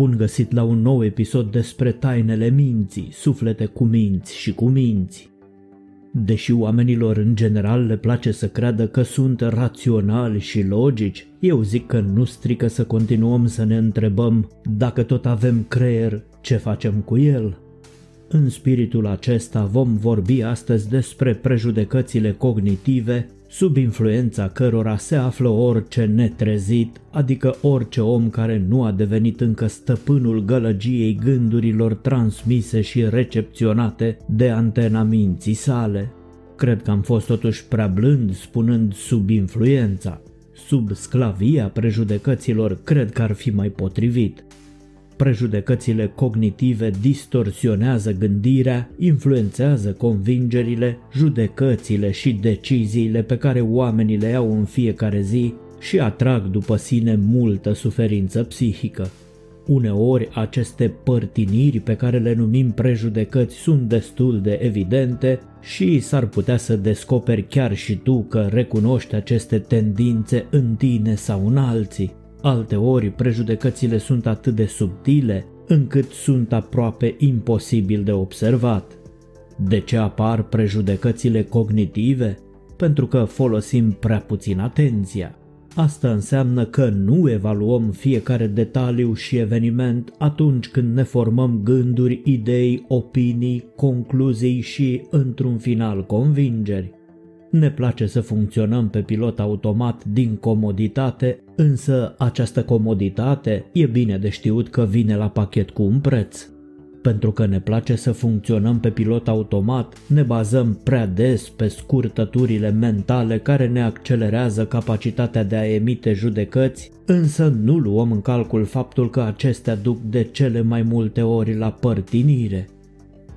Bun găsit la un nou episod despre tainele minții, suflete cu minți și cu minți. Deși oamenilor în general le place să creadă că sunt raționali și logici, eu zic că nu strică să continuăm să ne întrebăm dacă tot avem creier, ce facem cu el? În spiritul acesta vom vorbi astăzi despre prejudecățile cognitive sub influența cărora se află orice netrezit, adică orice om care nu a devenit încă stăpânul gălăgiei gândurilor transmise și recepționate de antena minții sale. Cred că am fost totuși prea blând spunând sub influența. Sub sclavia prejudecăților cred că ar fi mai potrivit. Prejudecățile cognitive distorsionează gândirea, influențează convingerile, judecățile și deciziile pe care oamenii le iau în fiecare zi și atrag după sine multă suferință psihică. Uneori aceste părtiniri pe care le numim prejudecăți sunt destul de evidente și s-ar putea să descoperi chiar și tu că recunoști aceste tendințe în tine sau în alții. Alteori, prejudecățile sunt atât de subtile încât sunt aproape imposibil de observat. De ce apar prejudecățile cognitive? Pentru că folosim prea puțin atenția. Asta înseamnă că nu evaluăm fiecare detaliu și eveniment atunci când ne formăm gânduri, idei, opinii, concluzii și, într-un final, convingeri. Ne place să funcționăm pe pilot automat din comoditate, însă această comoditate e bine de știut că vine la pachet cu un preț. Pentru că ne place să funcționăm pe pilot automat, ne bazăm prea des pe scurtăturile mentale care ne accelerează capacitatea de a emite judecăți, însă nu luăm în calcul faptul că acestea duc de cele mai multe ori la părtinire.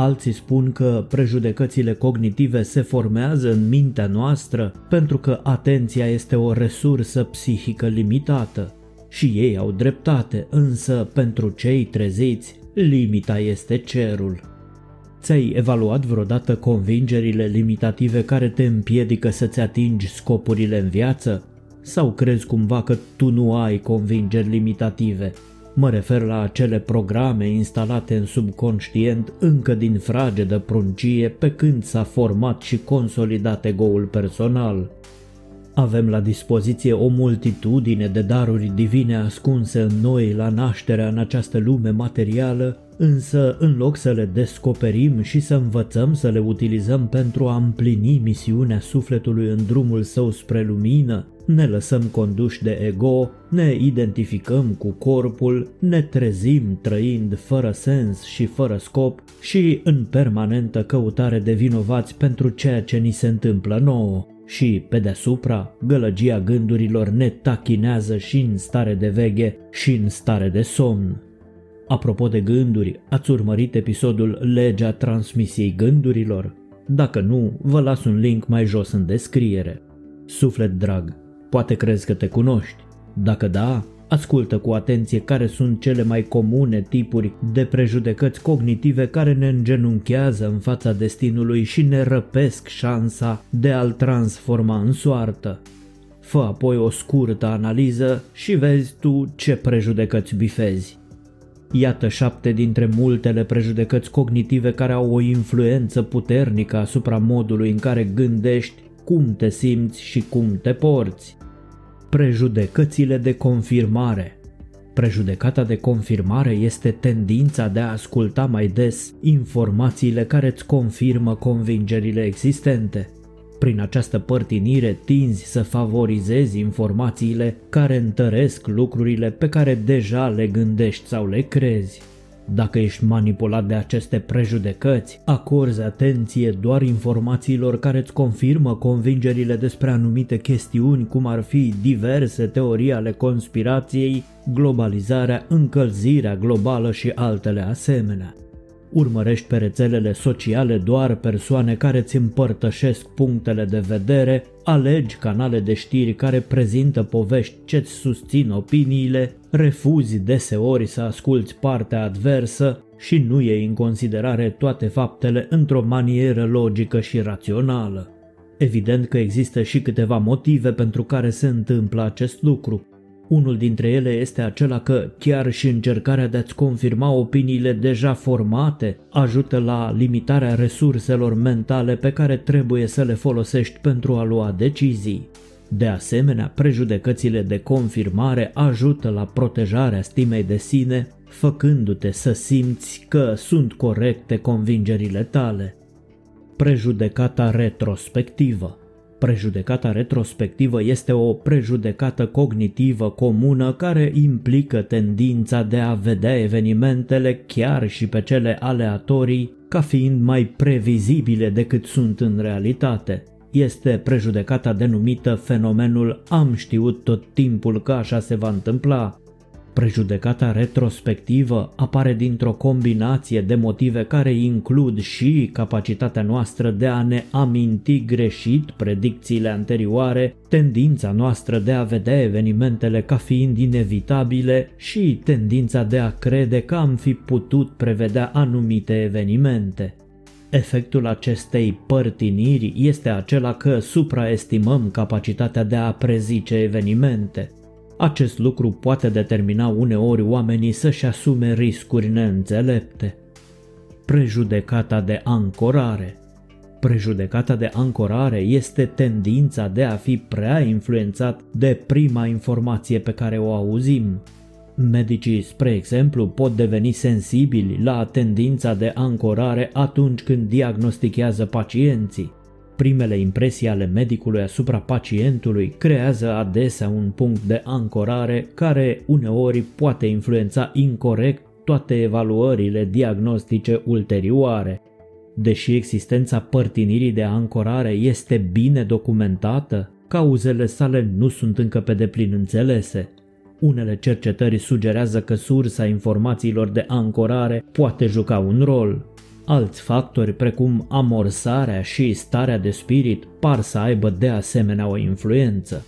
Alții spun că prejudecățile cognitive se formează în mintea noastră pentru că atenția este o resursă psihică limitată. Și ei au dreptate, însă pentru cei treziți, limita este cerul. Ți-ai evaluat vreodată convingerile limitative care te împiedică să-ți atingi scopurile în viață? Sau crezi cumva că tu nu ai convingeri limitative? Mă refer la acele programe instalate în subconștient încă din fragedă pruncie pe când s-a format și consolidat ego-ul personal. Avem la dispoziție o multitudine de daruri divine ascunse în noi la nașterea în această lume materială, însă în loc să le descoperim și să învățăm să le utilizăm pentru a împlini misiunea sufletului în drumul său spre lumină, ne lăsăm conduși de ego, ne identificăm cu corpul, ne trezim trăind fără sens și fără scop și în permanentă căutare de vinovați pentru ceea ce ni se întâmplă nouă și, pe deasupra, gălăgia gândurilor ne tachinează și în stare de veghe și în stare de somn. Apropo de gânduri, ați urmărit episodul Legea transmisiei gândurilor? Dacă nu, vă las un link mai jos în descriere. Suflet drag, poate crezi că te cunoști. Dacă da, Ascultă cu atenție care sunt cele mai comune tipuri de prejudecăți cognitive care ne îngenunchează în fața destinului și ne răpesc șansa de a-l transforma în soartă. Fă apoi o scurtă analiză și vezi tu ce prejudecăți bifezi. Iată șapte dintre multele prejudecăți cognitive care au o influență puternică asupra modului în care gândești, cum te simți și cum te porți. Prejudecățile de confirmare Prejudecata de confirmare este tendința de a asculta mai des informațiile care îți confirmă convingerile existente. Prin această părtinire tinzi să favorizezi informațiile care întăresc lucrurile pe care deja le gândești sau le crezi. Dacă ești manipulat de aceste prejudecăți, acorzi atenție doar informațiilor care îți confirmă convingerile despre anumite chestiuni, cum ar fi diverse teorii ale conspirației, globalizarea, încălzirea globală și altele asemenea. Urmărești pe rețelele sociale doar persoane care îți împărtășesc punctele de vedere, alegi canale de știri care prezintă povești ce-ți susțin opiniile, refuzi deseori să asculți partea adversă și nu iei în considerare toate faptele într-o manieră logică și rațională. Evident că există și câteva motive pentru care se întâmplă acest lucru. Unul dintre ele este acela că chiar și încercarea de a-ți confirma opiniile deja formate ajută la limitarea resurselor mentale pe care trebuie să le folosești pentru a lua decizii. De asemenea, prejudecățile de confirmare ajută la protejarea stimei de sine, făcându-te să simți că sunt corecte convingerile tale. Prejudecata retrospectivă Prejudecata retrospectivă este o prejudecată cognitivă comună care implică tendința de a vedea evenimentele chiar și pe cele aleatorii ca fiind mai previzibile decât sunt în realitate. Este prejudecata denumită fenomenul am știut tot timpul că așa se va întâmpla Prejudecata retrospectivă apare dintr-o combinație de motive care includ și capacitatea noastră de a ne aminti greșit predicțiile anterioare, tendința noastră de a vedea evenimentele ca fiind inevitabile și tendința de a crede că am fi putut prevedea anumite evenimente. Efectul acestei părtiniri este acela că supraestimăm capacitatea de a prezice evenimente. Acest lucru poate determina uneori oamenii să-și asume riscuri neînțelepte. Prejudecata de ancorare Prejudecata de ancorare este tendința de a fi prea influențat de prima informație pe care o auzim. Medicii, spre exemplu, pot deveni sensibili la tendința de ancorare atunci când diagnostichează pacienții. Primele impresii ale medicului asupra pacientului creează adesea un punct de ancorare care uneori poate influența incorrect toate evaluările diagnostice ulterioare. Deși existența părtinirii de ancorare este bine documentată, cauzele sale nu sunt încă pe deplin înțelese. Unele cercetări sugerează că sursa informațiilor de ancorare poate juca un rol, Alți factori, precum amorsarea și starea de spirit, par să aibă de asemenea o influență.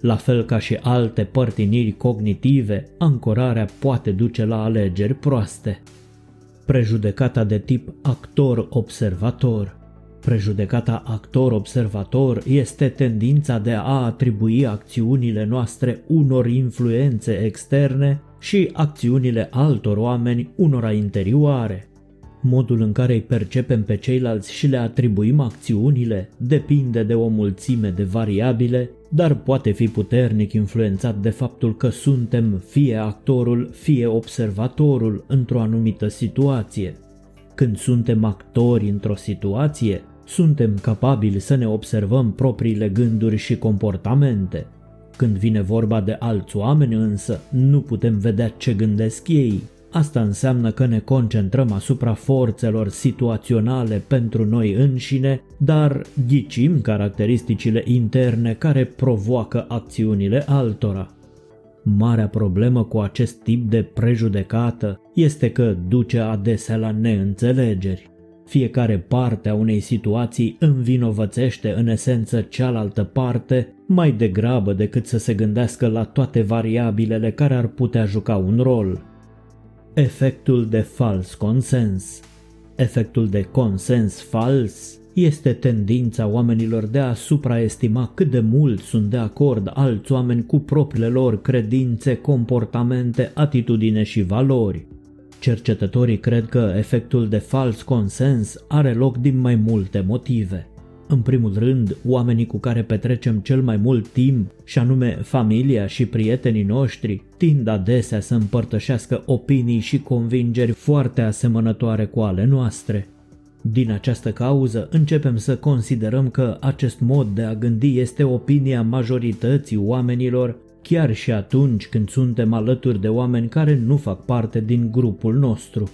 La fel ca și alte părtiniri cognitive, ancorarea poate duce la alegeri proaste. Prejudecata de tip actor-observator Prejudecata actor-observator este tendința de a atribui acțiunile noastre unor influențe externe și acțiunile altor oameni unora interioare. Modul în care îi percepem pe ceilalți și le atribuim acțiunile depinde de o mulțime de variabile, dar poate fi puternic influențat de faptul că suntem fie actorul, fie observatorul într-o anumită situație. Când suntem actori într-o situație, suntem capabili să ne observăm propriile gânduri și comportamente. Când vine vorba de alți oameni însă, nu putem vedea ce gândesc ei, Asta înseamnă că ne concentrăm asupra forțelor situaționale pentru noi înșine, dar ghicim caracteristicile interne care provoacă acțiunile altora. Marea problemă cu acest tip de prejudecată este că duce adesea la neînțelegeri. Fiecare parte a unei situații învinovățește în esență cealaltă parte mai degrabă decât să se gândească la toate variabilele care ar putea juca un rol. Efectul de fals consens Efectul de consens fals este tendința oamenilor de a supraestima cât de mult sunt de acord alți oameni cu propriile lor credințe, comportamente, atitudine și valori. Cercetătorii cred că efectul de fals consens are loc din mai multe motive. În primul rând, oamenii cu care petrecem cel mai mult timp, și anume familia și prietenii noștri, tind adesea să împărtășească opinii și convingeri foarte asemănătoare cu ale noastre. Din această cauză, începem să considerăm că acest mod de a gândi este opinia majorității oamenilor, chiar și atunci când suntem alături de oameni care nu fac parte din grupul nostru.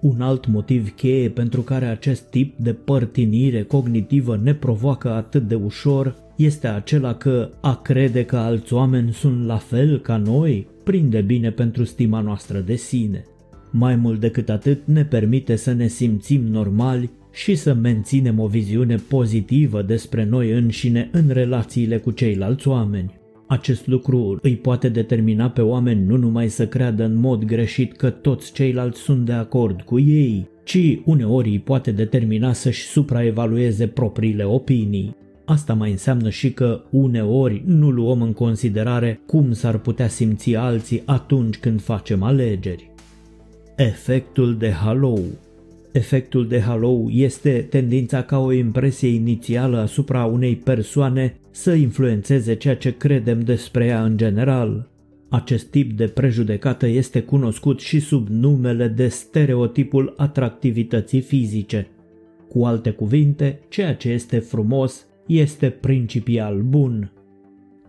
Un alt motiv cheie pentru care acest tip de părtinire cognitivă ne provoacă atât de ușor este acela că a crede că alți oameni sunt la fel ca noi prinde bine pentru stima noastră de sine. Mai mult decât atât ne permite să ne simțim normali și să menținem o viziune pozitivă despre noi înșine în relațiile cu ceilalți oameni. Acest lucru îi poate determina pe oameni nu numai să creadă în mod greșit că toți ceilalți sunt de acord cu ei, ci uneori îi poate determina să-și supraevalueze propriile opinii. asta mai înseamnă și că uneori nu luăm în considerare cum s-ar putea simți alții atunci când facem alegeri. Efectul de halou Efectul de halou este tendința ca o impresie inițială asupra unei persoane să influențeze ceea ce credem despre ea în general. Acest tip de prejudecată este cunoscut și sub numele de stereotipul atractivității fizice. Cu alte cuvinte, ceea ce este frumos este principial bun.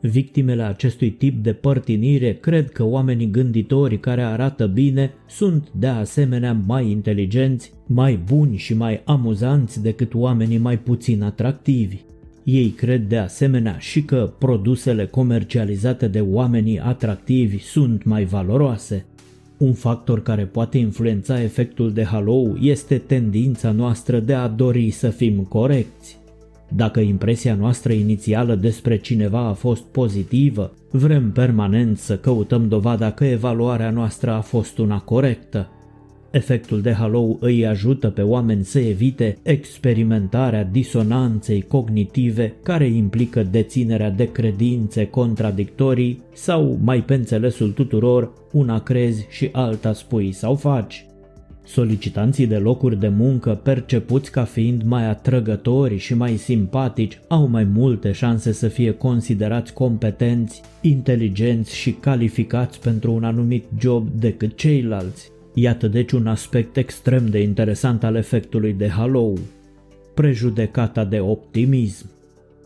Victimele acestui tip de părtinire cred că oamenii gânditori care arată bine sunt de asemenea mai inteligenți, mai buni și mai amuzanți decât oamenii mai puțin atractivi. Ei cred de asemenea și că produsele comercializate de oamenii atractivi sunt mai valoroase. Un factor care poate influența efectul de halou este tendința noastră de a dori să fim corecți. Dacă impresia noastră inițială despre cineva a fost pozitivă, vrem permanent să căutăm dovada că evaluarea noastră a fost una corectă. Efectul de halou îi ajută pe oameni să evite experimentarea disonanței cognitive care implică deținerea de credințe contradictorii sau, mai pe înțelesul tuturor, una crezi și alta spui sau faci. Solicitanții de locuri de muncă percepuți ca fiind mai atrăgători și mai simpatici au mai multe șanse să fie considerați competenți, inteligenți și calificați pentru un anumit job decât ceilalți. Iată deci un aspect extrem de interesant al efectului de halou. Prejudecata de optimism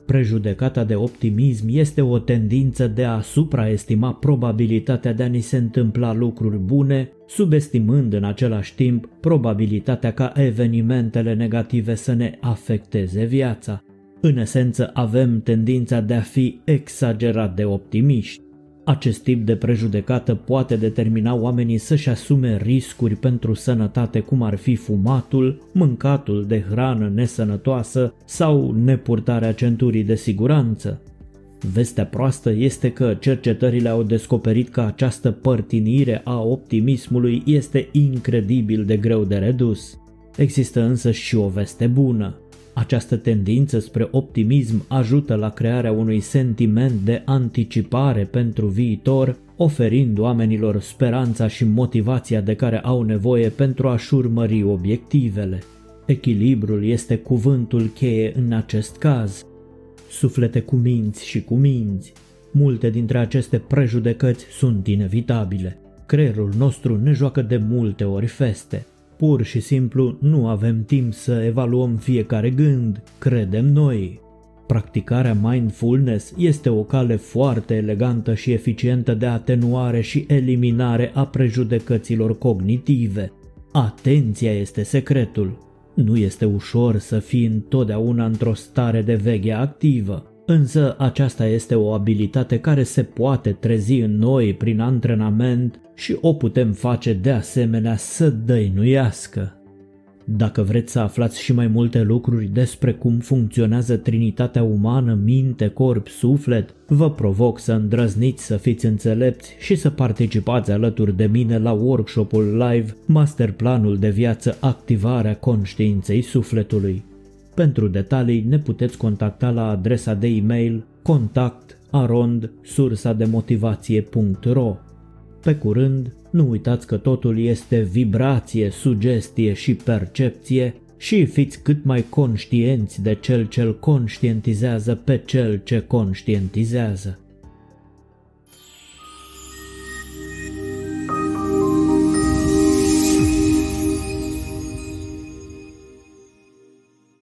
Prejudecata de optimism este o tendință de a supraestima probabilitatea de a ni se întâmpla lucruri bune, subestimând în același timp probabilitatea ca evenimentele negative să ne afecteze viața. În esență, avem tendința de a fi exagerat de optimiști. Acest tip de prejudecată poate determina oamenii să-și asume riscuri pentru sănătate cum ar fi fumatul, mâncatul de hrană nesănătoasă sau nepurtarea centurii de siguranță. Vestea proastă este că cercetările au descoperit că această părtinire a optimismului este incredibil de greu de redus. Există însă și o veste bună. Această tendință spre optimism ajută la crearea unui sentiment de anticipare pentru viitor, oferind oamenilor speranța și motivația de care au nevoie pentru a-și urmări obiectivele. Echilibrul este cuvântul cheie în acest caz. Suflete cu minți și cu minți. Multe dintre aceste prejudecăți sunt inevitabile. Creierul nostru ne joacă de multe ori feste. Pur și simplu nu avem timp să evaluăm fiecare gând, credem noi. Practicarea mindfulness este o cale foarte elegantă și eficientă de atenuare și eliminare a prejudecăților cognitive. Atenția este secretul. Nu este ușor să fii întotdeauna într-o stare de veche activă. Însă aceasta este o abilitate care se poate trezi în noi prin antrenament și o putem face de asemenea să dăinuiască. Dacă vreți să aflați și mai multe lucruri despre cum funcționează trinitatea umană, minte, corp, suflet, vă provoc să îndrăzniți să fiți înțelepți și să participați alături de mine la workshopul live Masterplanul de viață Activarea conștiinței sufletului. Pentru detalii ne puteți contacta la adresa de e-mail contact arond sursademotivație.ro Pe curând, nu uitați că totul este vibrație, sugestie și percepție și fiți cât mai conștienți de cel ce-l conștientizează pe cel ce conștientizează.